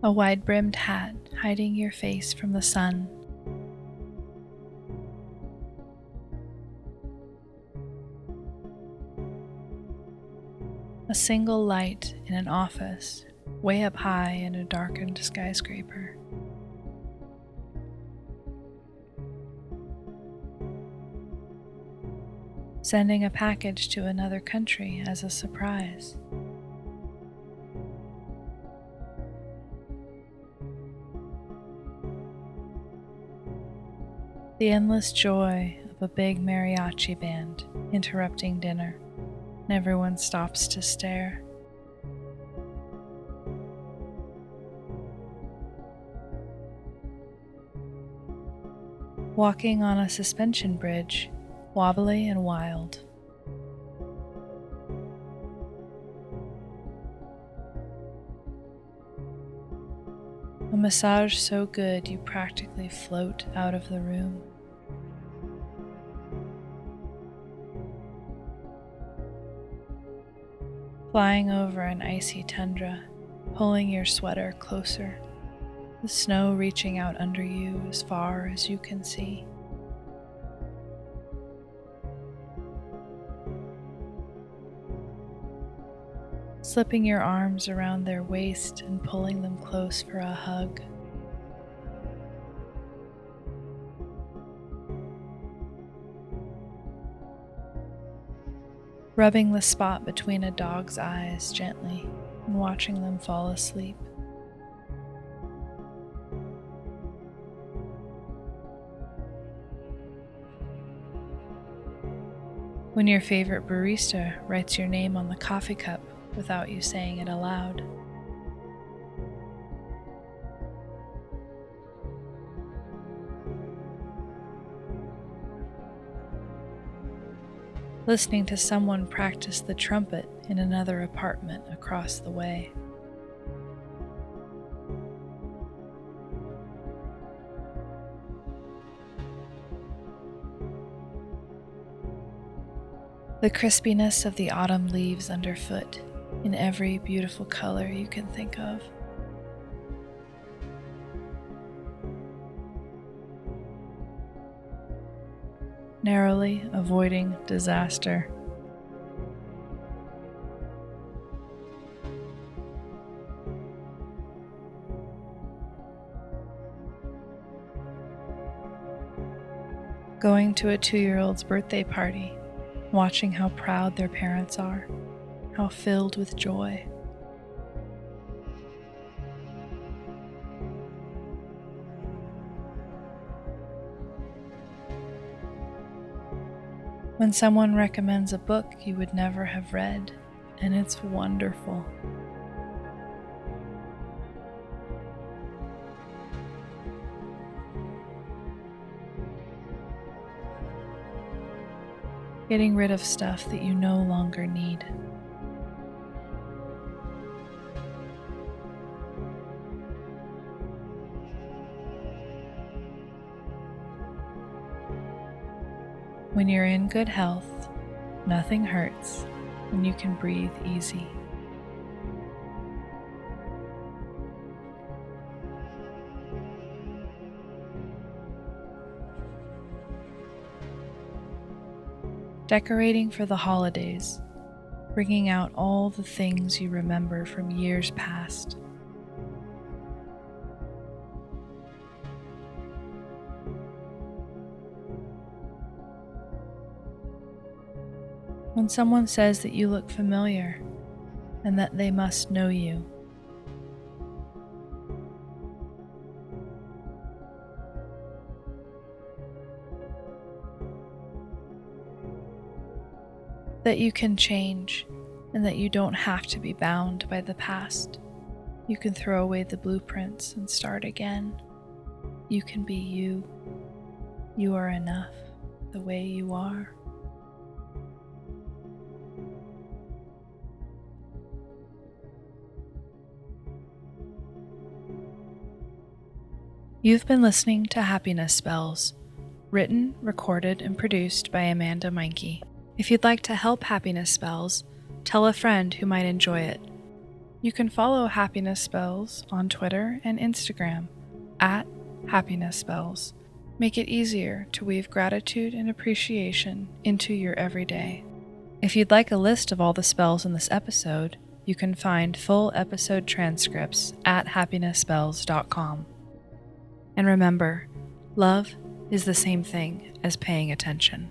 A wide brimmed hat hiding your face from the sun. A single light in an office, way up high in a darkened skyscraper. Sending a package to another country as a surprise. The endless joy of a big mariachi band interrupting dinner, and everyone stops to stare. Walking on a suspension bridge, wobbly and wild. A massage so good you practically float out of the room. Flying over an icy tundra, pulling your sweater closer, the snow reaching out under you as far as you can see. Slipping your arms around their waist and pulling them close for a hug. Rubbing the spot between a dog's eyes gently and watching them fall asleep. When your favorite barista writes your name on the coffee cup without you saying it aloud. Listening to someone practice the trumpet in another apartment across the way. The crispiness of the autumn leaves underfoot in every beautiful color you can think of. Narrowly avoiding disaster. Going to a two year old's birthday party, watching how proud their parents are how filled with joy. When someone recommends a book you would never have read, and it's wonderful. Getting rid of stuff that you no longer need. When you're in good health, nothing hurts, and you can breathe easy. Decorating for the holidays, bringing out all the things you remember from years past. When someone says that you look familiar and that they must know you. That you can change and that you don't have to be bound by the past. You can throw away the blueprints and start again. You can be you. You are enough the way you are. You've been listening to Happiness Spells, written, recorded, and produced by Amanda Meinke. If you'd like to help Happiness Spells, tell a friend who might enjoy it. You can follow Happiness Spells on Twitter and Instagram at Happiness Spells. Make it easier to weave gratitude and appreciation into your everyday. If you'd like a list of all the spells in this episode, you can find full episode transcripts at happinessspells.com. And remember, love is the same thing as paying attention.